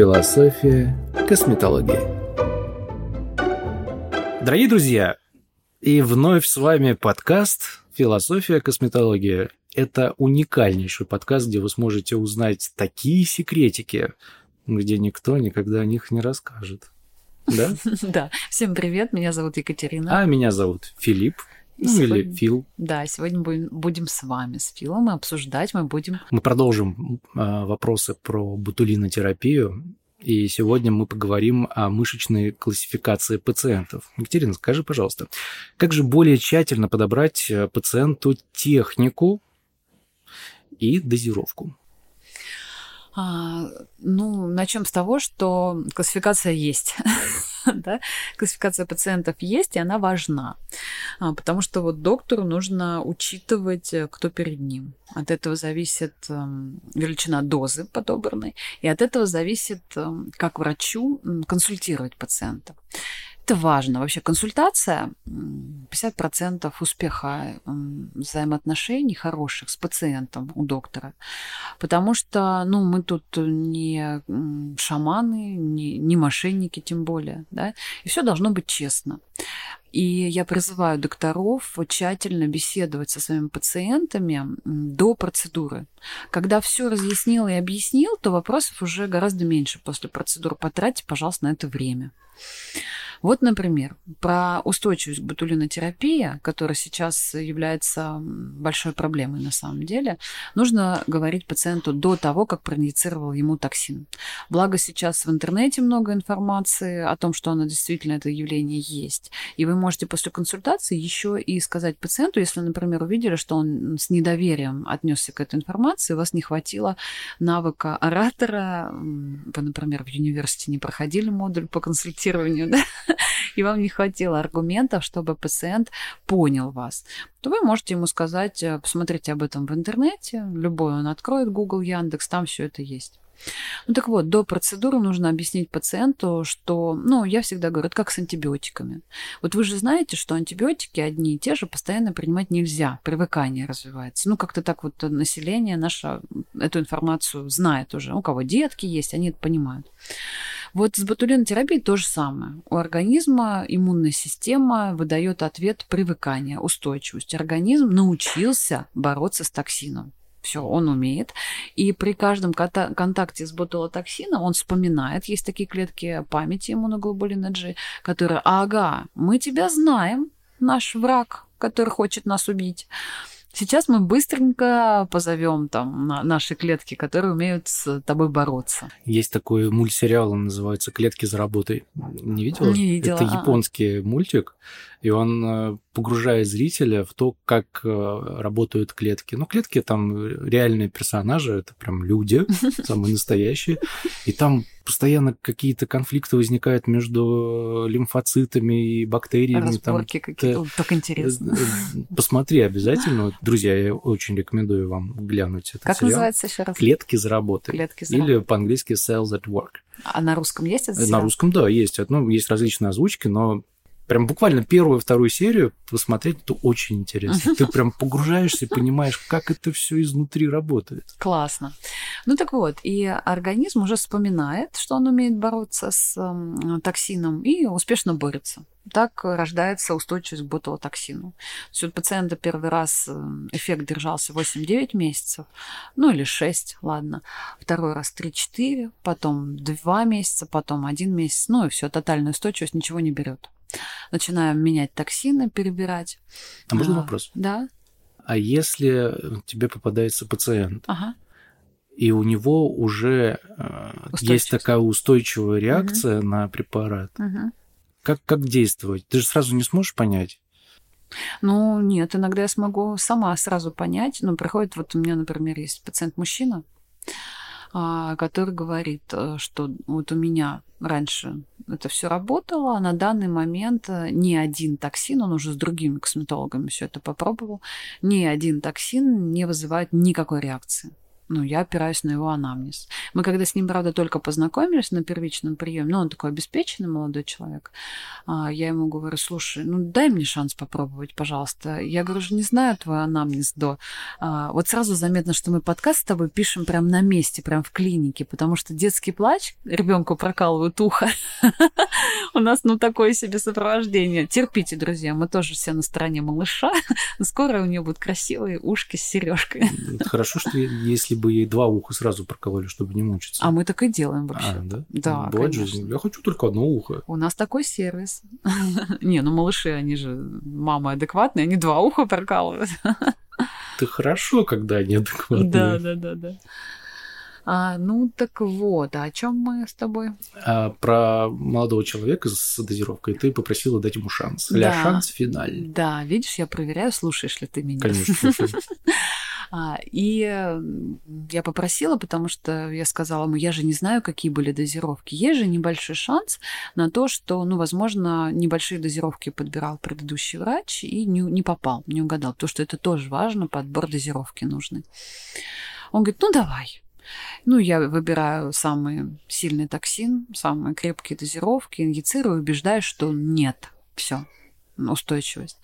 Философия косметологии. Дорогие друзья, и вновь с вами подкаст «Философия косметологии». Это уникальнейший подкаст, где вы сможете узнать такие секретики, где никто никогда о них не расскажет. Да? Да. Всем привет, меня зовут Екатерина. А меня зовут Филипп. Ну, сегодня, или Фил. Да, сегодня будем, будем с вами, с Филом, и обсуждать мы будем... Мы продолжим э, вопросы про ботулинотерапию, и сегодня мы поговорим о мышечной классификации пациентов. Екатерина, скажи, пожалуйста, как же более тщательно подобрать э, пациенту технику и дозировку? А, ну, начнем с того, что классификация есть. да? Классификация пациентов есть, и она важна. А, потому что вот доктору нужно учитывать, э, кто перед ним. От этого зависит эм, величина дозы подобранной, и от этого зависит, эм, как врачу консультировать пациента это важно. Вообще консультация 50% успеха взаимоотношений хороших с пациентом у доктора. Потому что ну, мы тут не шаманы, не, не мошенники тем более. Да? И все должно быть честно. И я призываю докторов тщательно беседовать со своими пациентами до процедуры. Когда все разъяснил и объяснил, то вопросов уже гораздо меньше после процедуры. Потратьте, пожалуйста, на это время. Вот, например, про устойчивость к ботулинотерапии, которая сейчас является большой проблемой на самом деле, нужно говорить пациенту до того, как проинъецировал ему токсин. Благо сейчас в интернете много информации о том, что оно действительно это явление есть. И вы можете после консультации еще и сказать пациенту, если, например, увидели, что он с недоверием отнесся к этой информации, у вас не хватило навыка оратора, вы, например, в университете не проходили модуль по консультированию, да? и вам не хватило аргументов, чтобы пациент понял вас, то вы можете ему сказать, э, посмотрите об этом в интернете, любой он откроет Google, Яндекс, там все это есть. Ну так вот, до процедуры нужно объяснить пациенту, что, ну, я всегда говорю, это как с антибиотиками. Вот вы же знаете, что антибиотики одни и те же постоянно принимать нельзя, привыкание развивается. Ну, как-то так вот население наше эту информацию знает уже. У кого детки есть, они это понимают. Вот с ботулинотерапией то же самое. У организма иммунная система выдает ответ привыкания, устойчивость. Организм научился бороться с токсином. Все, он умеет. И при каждом контакте с ботулотоксином он вспоминает, есть такие клетки памяти иммуноглобулина G, которые, ага, мы тебя знаем, наш враг, который хочет нас убить. Сейчас мы быстренько позовем там наши клетки, которые умеют с тобой бороться. Есть такой мультсериал, он называется «Клетки за работой». Не видела? Не видела. Это японский мультик и он э, погружает зрителя в то, как э, работают клетки. Ну, клетки там реальные персонажи, это прям люди, самые настоящие, и там постоянно какие-то конфликты возникают между лимфоцитами и бактериями. Разборки какие-то, так интересно. Э, посмотри обязательно. Друзья, я очень рекомендую вам глянуть этот Как сериал. называется еще раз? «Клетки за работой». Клетки за Или по-английски «cells at work». А на русском есть это На русском, да, есть. Ну, есть различные озвучки, но прям буквально первую вторую серию посмотреть, это очень интересно. Ты прям погружаешься и понимаешь, как это все изнутри работает. Классно. Ну так вот, и организм уже вспоминает, что он умеет бороться с э, токсином и успешно борется. Так рождается устойчивость к ботулотоксину. То есть у пациента первый раз эффект держался 8-9 месяцев, ну или 6, ладно. Второй раз 3-4, потом 2 месяца, потом 1 месяц, ну и все, тотальная устойчивость ничего не берет начинаем менять токсины, перебирать. А можно а, вопрос? Да. А если тебе попадается пациент, ага. и у него уже э, есть такая устойчивая реакция угу. на препарат, угу. как, как действовать? Ты же сразу не сможешь понять. Ну, нет, иногда я смогу сама сразу понять. Ну, приходит, вот у меня, например, есть пациент-мужчина, который говорит, э, что вот у меня раньше это все работало, а на данный момент э, ни один токсин, он уже с другими косметологами все это попробовал, ни один токсин не вызывает никакой реакции. Ну, я опираюсь на его анамнез. Мы когда с ним, правда, только познакомились на первичном приеме, ну, он такой обеспеченный молодой человек, а, я ему говорю, слушай, ну, дай мне шанс попробовать, пожалуйста. Я говорю, же не знаю твой анамнез до. А, вот сразу заметно, что мы подкаст с тобой пишем прям на месте, прям в клинике, потому что детский плач, ребенку прокалывают ухо, у нас, ну, такое себе сопровождение. Терпите, друзья, мы тоже все на стороне малыша, скоро у нее будут красивые ушки с сережкой. Хорошо, что если бы ей два уха сразу проковали, чтобы не мучиться. А мы так и делаем вообще. А, да? Да, Бывает конечно. Я хочу только одно ухо. У нас такой сервис. Не, ну малыши, они же мамы адекватные, они два уха прокалывают. Ты хорошо, когда неадекватные. Да, да, да, да. А, ну так вот, а о чем мы с тобой? А про молодого человека с дозировкой ты попросила дать ему шанс. Ля Да. шанс финаль. Да, видишь, я проверяю, слушаешь ли ты меня. Конечно. А, и я попросила, потому что я сказала ему, я же не знаю, какие были дозировки. Есть же небольшой шанс на то, что, ну, возможно, небольшие дозировки подбирал предыдущий врач и не, не попал, не угадал, потому что это тоже важно, подбор дозировки нужный. Он говорит, ну, давай. Ну, я выбираю самый сильный токсин, самые крепкие дозировки, инъецирую, убеждаюсь, что нет, все, устойчивость.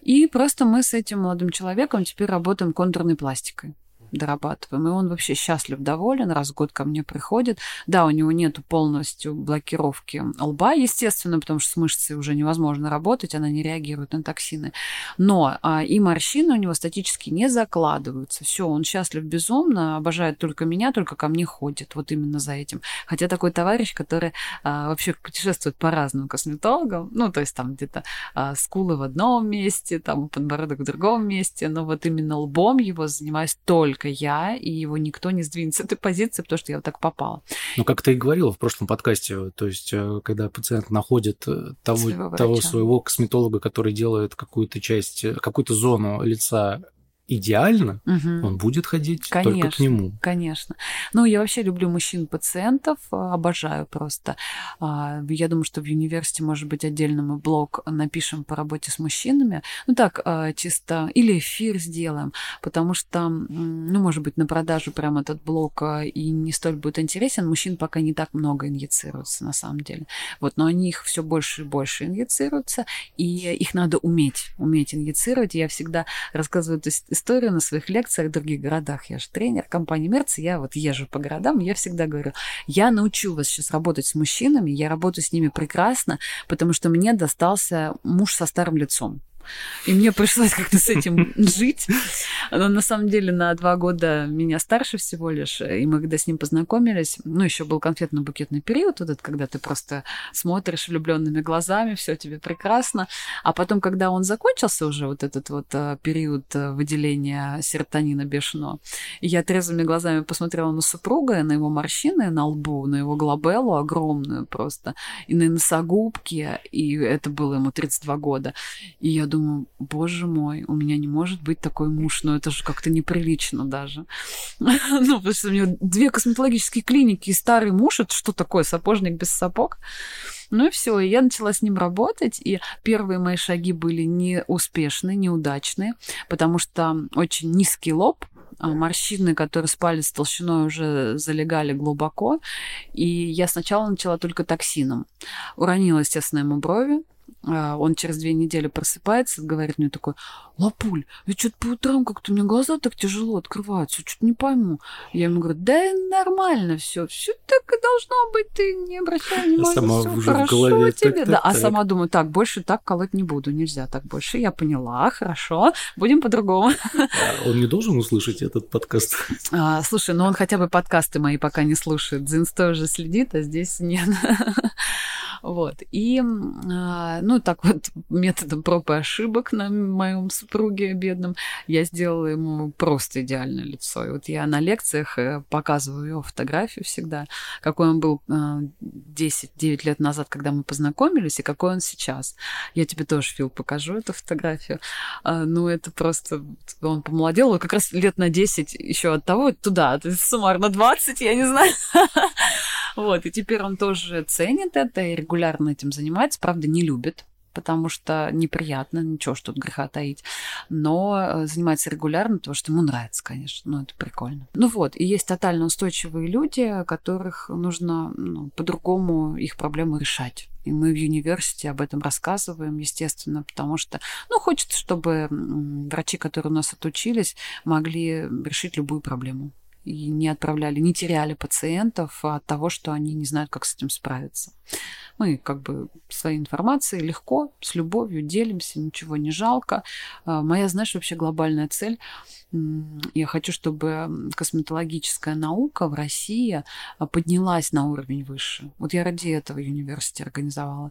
И просто мы с этим молодым человеком теперь работаем контурной пластикой дорабатываем. И он вообще счастлив, доволен, раз в год ко мне приходит. Да, у него нету полностью блокировки лба, естественно, потому что с мышцей уже невозможно работать, она не реагирует на токсины. Но а, и морщины у него статически не закладываются. Все, он счастлив безумно, обожает только меня, только ко мне ходит. Вот именно за этим. Хотя такой товарищ, который а, вообще путешествует по разным косметологам, ну, то есть там где-то а, скулы в одном месте, там подбородок в другом месте, но вот именно лбом его занимаюсь только я, и его никто не сдвинет с этой позиции, потому что я вот так попала. Ну, как ты и говорила в прошлом подкасте, то есть, э, когда пациент находит э, того, Своего того врача. своего косметолога, который делает какую-то часть, э, какую-то зону лица идеально, Мгм. он будет ходить только к Конечно. нему. Конечно. Ну, я вообще люблю мужчин-пациентов, а, обожаю просто. А, Я думаю, что в университете, может быть, отдельно мы блог напишем по работе с мужчинами. Ну, так, а, чисто, или эфир сделаем, потому что, ну, может быть, на продажу прям этот блог и не столь будет интересен. Мужчин пока не так много инъецируется, на самом деле. Вот, но они их все больше и больше инъецируются, и их надо уметь, уметь инъецировать. Я всегда рассказываю эту историю на своих лекциях в других городах. Я же тренер компании Мерц, я вот езжу по городам, я всегда говорю, я научу вас сейчас работать с мужчинами, я работаю с ними прекрасно, потому что мне достался муж со старым лицом. И мне пришлось как-то с этим жить. Но на самом деле на два года меня старше всего лишь. И мы когда с ним познакомились, ну, еще был конфетно-букетный период, вот этот, когда ты просто смотришь влюбленными глазами, все тебе прекрасно. А потом, когда он закончился уже, вот этот вот э, период э, выделения серотонина бешеного, и я трезвыми глазами посмотрела на супруга, на его морщины на лбу, на его глобеллу огромную просто, и на носогубки, и это было ему 32 года. И я думаю, боже мой, у меня не может быть такой муж, но это же как-то неприлично даже. Ну, потому что у него две косметологические клиники и старый муж, это что такое, сапожник без сапог? Ну и все, и я начала с ним работать, и первые мои шаги были неуспешные, неудачные, потому что очень низкий лоб, а морщины, которые с палец толщиной уже залегали глубоко, и я сначала начала только токсином. Уронила, естественно, ему брови, он через две недели просыпается, говорит мне такой, Лапуль, я что-то по утрам как-то у меня глаза так тяжело открываются, что-то не пойму. Я ему говорю, да нормально все, все так и должно быть, ты не обращай внимания, сама всё уже в хорошо голове, тебе. так, да, так, а так. сама думаю, так, больше так колоть не буду, нельзя так больше. Я поняла, хорошо, будем по-другому. А Он не должен услышать этот подкаст. А, слушай, ну он хотя бы подкасты мои пока не слушает. За инстой уже следит, а здесь нет. Вот. И, а, ну, так вот, методом проб и ошибок на моем супруге бедном, я сделала ему просто идеальное лицо. И вот я на лекциях э, показываю его фотографию всегда, какой он был а, 10-9 лет назад, когда мы познакомились, и какой он сейчас. Я тебе тоже, Фил, покажу эту фотографию. А, Ну, это просто... Он помолодел, как раз лет на 10 еще от того туда, то есть суммарно 20, я не знаю. Вот, и теперь он тоже ценит это и регулярно этим занимается, правда, не любит. потому что неприятно, ничего, что тут греха таить. Но э, занимается регулярно, потому что ему нравится, конечно. Ну, это прикольно. Ну вот, и есть тотально устойчивые люди, которых нужно ну, по-другому их проблемы решать. И мы в университете об этом рассказываем, естественно, потому что, ну, хочется, чтобы врачи, которые у нас отучились, могли решить любую проблему и не отправляли, не теряли пациентов от того, что они не знают, как с этим справиться. Мы как бы своей информацией легко, с любовью делимся, ничего не жалко. А, моя, знаешь, вообще глобальная цель я хочу, чтобы косметологическая наука в России а, поднялась на уровень выше. Вот я ради этого университет организовала.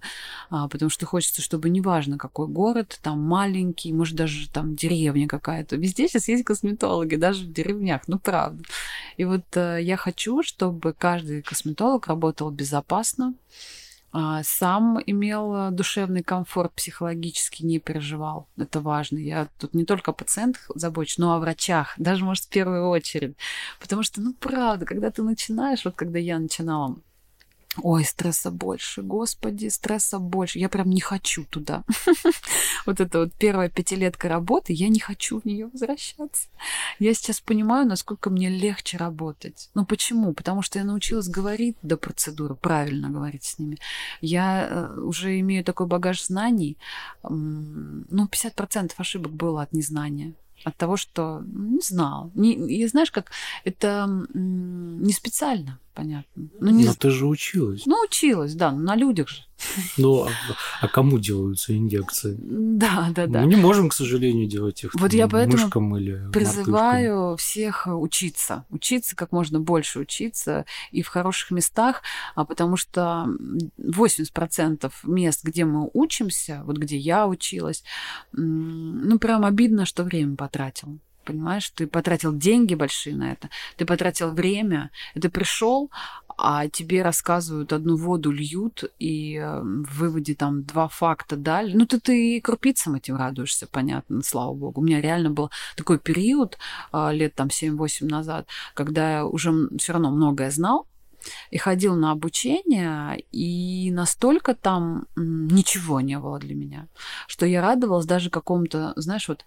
А, потому что хочется, чтобы неважно, какой город, там маленький, может, даже там деревня какая-то. Везде сейчас есть косметологи, даже в деревнях, ну правда. И вот э, я хочу, чтобы каждый косметолог работал безопасно, сам имел душевный комфорт, психологически не переживал. Это важно. Я тут не только о пациентах забочусь, но о врачах, даже, может, в первую очередь. Потому что, ну, правда, когда ты начинаешь, вот когда я начинала Ой, стресса больше, господи, стресса больше. Я прям не хочу туда. Вот это вот первая пятилетка работы, я не хочу в нее возвращаться. Я сейчас понимаю, насколько мне легче работать. Ну почему? Потому что я научилась говорить до процедуры, правильно говорить с ними. Я э, уже имею такой багаж знаний. Ну, 50% ошибок было от незнания от того, что ну, не знал. Не, и знаешь, как это не специально понятно. Ну, не... Но ты же училась. Ну, училась, да, на людях же. Ну, а, а кому делаются инъекции? Да, да, да. Мы не можем, к сожалению, делать их вот я поэтому мышкам или призываю мартышкам. всех учиться. Учиться как можно больше учиться и в хороших местах, а потому что 80% мест, где мы учимся, вот где я училась, ну, прям обидно, что время потратил понимаешь? Ты потратил деньги большие на это, ты потратил время, и ты пришел, а тебе рассказывают, одну воду льют, и в выводе там два факта дали. Ну, ты, ты крупицам этим радуешься, понятно, слава богу. У меня реально был такой период, а, лет там 7-8 назад, когда я уже все равно многое знал, и ходил на обучение, и настолько там ничего не было для меня, что я радовалась даже какому-то, знаешь, вот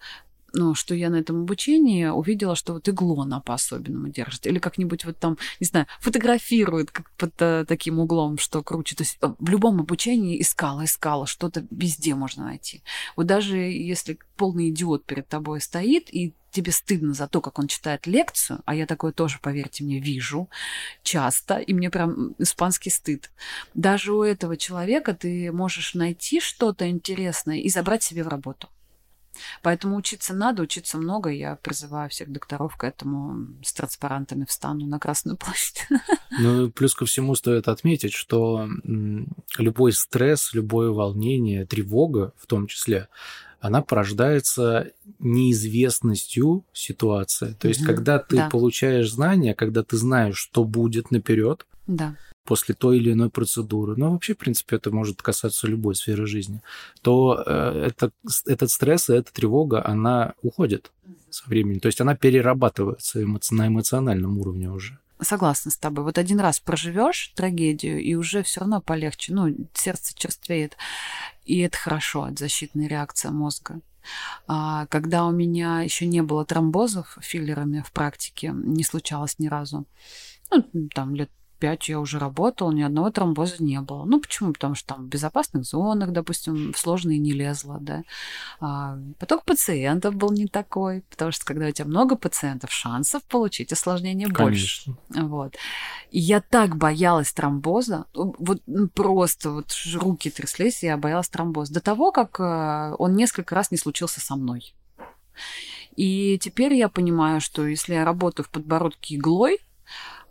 ну, что я на этом обучении увидела, что вот иглу она по-особенному держит. Или как-нибудь вот там, не знаю, фотографирует как под э, таким углом, что круче. То есть э, в любом обучении искала, искала, что-то везде можно найти. Вот даже если полный идиот перед тобой стоит, и тебе стыдно за то, как он читает лекцию, а я такое тоже, поверьте мне, вижу часто, и мне прям испанский стыд. Даже у этого человека ты можешь найти что-то интересное и забрать себе в работу. Поэтому учиться надо, учиться много. Я призываю всех докторов к этому. С транспарантами встану на Красную площадь. Ну, плюс ко всему стоит отметить, что любой стресс, любое волнение, тревога в том числе, она порождается неизвестностью ситуации. То есть, когда ты да. получаешь знания, когда ты знаешь, что будет наперед, да после той или иной процедуры, но вообще, в принципе, это может касаться любой сферы жизни, то э, это, этот стресс и эта тревога, она уходит со временем. То есть она перерабатывается эмоци- на эмоциональном уровне уже. Согласна с тобой. Вот один раз проживешь трагедию, и уже все равно полегче. Ну, сердце черствеет. И это хорошо, это защитная реакция мозга. А, когда у меня еще не было тромбозов филлерами в практике, не случалось ни разу. Ну, там лет пять я уже работала, ни одного тромбоза не было. Ну, почему? Потому что там в безопасных зонах, допустим, в сложные не лезла, да. А, поток пациентов был не такой, потому что когда у тебя много пациентов, шансов получить осложнение Конечно. больше. Вот. И я так боялась тромбоза, вот просто вот руки тряслись, я боялась тромбоза. До того, как э, он несколько раз не случился со мной. И теперь я понимаю, что если я работаю в подбородке иглой,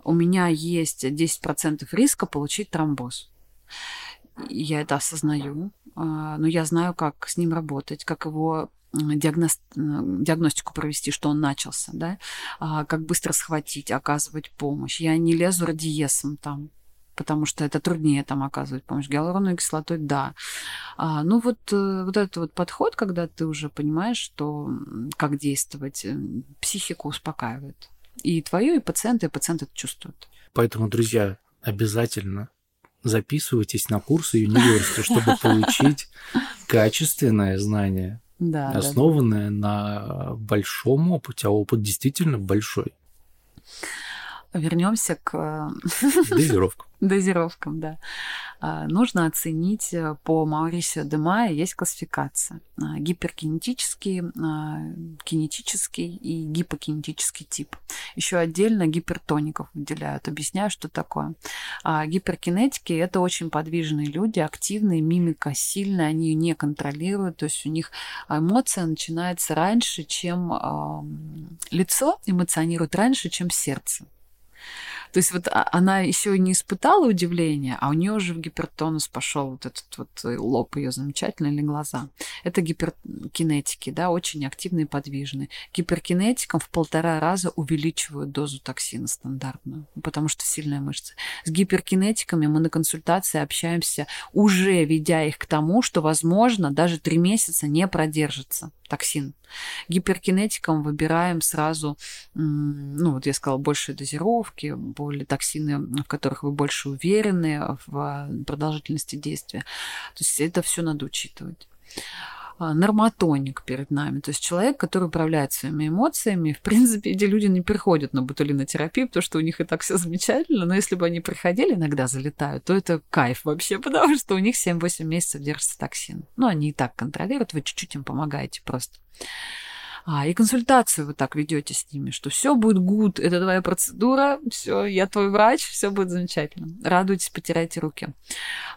у меня есть 10% риска получить тромбоз. Я это осознаю, а, но я знаю, как с ним работать, как его диагност... диагностику провести, что он начался, да, а, как быстро схватить, оказывать помощь. Я не лезу радиесом там, потому что это труднее там оказывать помощь. Гиалуроновой кислотой, да. А, ну вот, э, вот этот вот подход, когда ты уже понимаешь, что как действовать, э, психику успокаивает. И твою, и пациенты, и пациенты это чувствуют. Поэтому, друзья, обязательно записывайтесь на курсы университета, чтобы получить качественное знание, Да, да, основанное на большом опыте, а опыт действительно большой. Вернемся к Дозировка. дозировкам, да. А, Нужно оценить э, по Маурисио де Майо есть классификация. А, Гиперкинетический, а, кинетический и гипокинетический тип. Еще отдельно гипертоников выделяют. Объясняю, что такое. А Гиперкинетики – это очень подвижные люди, активные, мимика сильная, они ее не контролируют, то есть у них эмоция начинается раньше, чем лицо эмоционирует раньше, чем сердце. То есть вот а- она еще не испытала удивления, а у нее уже в гипертонус пошел вот этот вот э, лоб ее замечательный или глаза. Это гиперкинетики, да, очень активные и подвижные. Гиперкинетикам в полтора раза увеличивают дозу токсина стандартную, потому что сильная мышца. С гиперкинетиками мы на консультации общаемся, уже ведя их к тому, что, возможно, даже три месяца не продержится токсин. Гиперкинетикам выбираем сразу, ну вот я сказала, большие дозировки, более токсины, в которых вы больше уверены в продолжительности действия. То есть это все надо учитывать. А, Нормотоник перед нами, то есть человек, который управляет своими эмоциями. В принципе, эти люди не приходят на ботулинотерапию, потому что у них и так все замечательно, но если бы они приходили, иногда залетают, то это кайф вообще, потому что у них 7-8 месяцев держится токсин. Ну, они и так контролируют, вы чуть-чуть им помогаете просто. А, и консультацию вы так ведете с ними, что все будет good, это твоя процедура, все, я твой врач, все будет замечательно. Радуйтесь, потеряйте руки.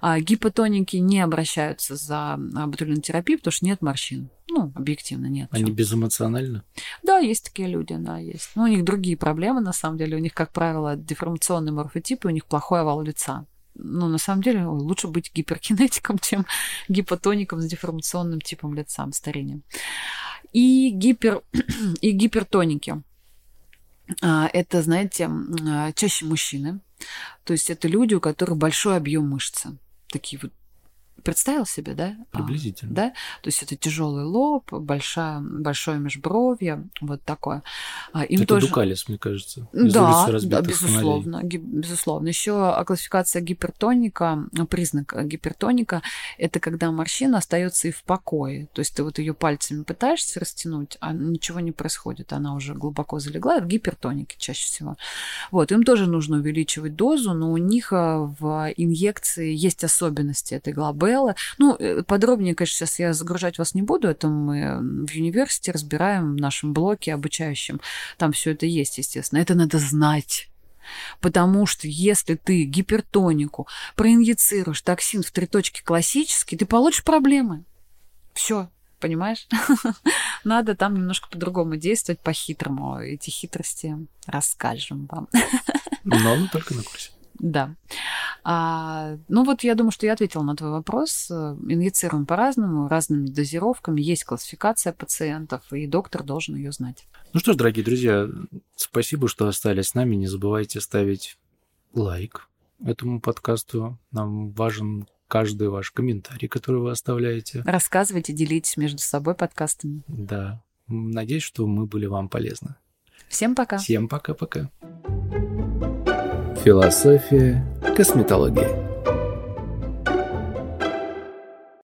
А, гипотоники не обращаются за а, ботулинотерапией, потому что нет морщин. Ну, объективно нет. Они Чё. безэмоциональны? Да, есть такие люди, да, есть. Но у них другие проблемы, на самом деле. У них, как правило, деформационный морфотип, и у них плохой овал лица. Ну, на самом деле, лучше быть гиперкинетиком, чем гипотоником с деформационным типом лица, старением. И, гипер, и гипертоники. А, Это, знаете, а, чаще мужчины. То есть это люди, у которых большой объем мышцы. Такие вот представил себе, да? А, Приблизительно. да? То есть это тяжелый лоб, большая, большое межбровье, вот такое. А, Им Это тоже... Дукалис, мне кажется. из Да, да, безусловно, ги- безусловно. Еще классификация гипертоника, э, признак гипертоника, это когда морщина остается и в покое. То есть ты вот ее пальцами пытаешься растянуть, а ничего не происходит, она уже глубоко залегла. Это гипертоники чаще всего. Вот, им тоже нужно увеличивать дозу, но у них э, в инъекции есть особенности этой глобеллы. Ну, э, подробнее, конечно, сейчас я загружать вас не буду, это мы в университете разбираем в нашем блоке обучающем. Там все это есть, естественно. Это надо знать. Потому что если ты гипертонику проинъецируешь токсин в три точки классический, ты получишь проблемы. Все, понимаешь? Надо там немножко по-другому действовать, по-хитрому. Эти хитрости расскажем вам. Но только на курсе. Да. А, ну вот я думаю, что я ответила на твой вопрос. Э, Инъецируем по-разному, разными дозировками. Есть классификация пациентов, и доктор должен ее знать. Ну что ж, дорогие друзья, спасибо, что остались с нами. Не забывайте ставить лайк этому подкасту. Нам важен каждый ваш комментарий, который вы оставляете. Рассказывайте, делитесь между собой подкастами. Да. Надеюсь, что мы были вам полезны. Всем пока. Всем пока-пока. Философия косметологии.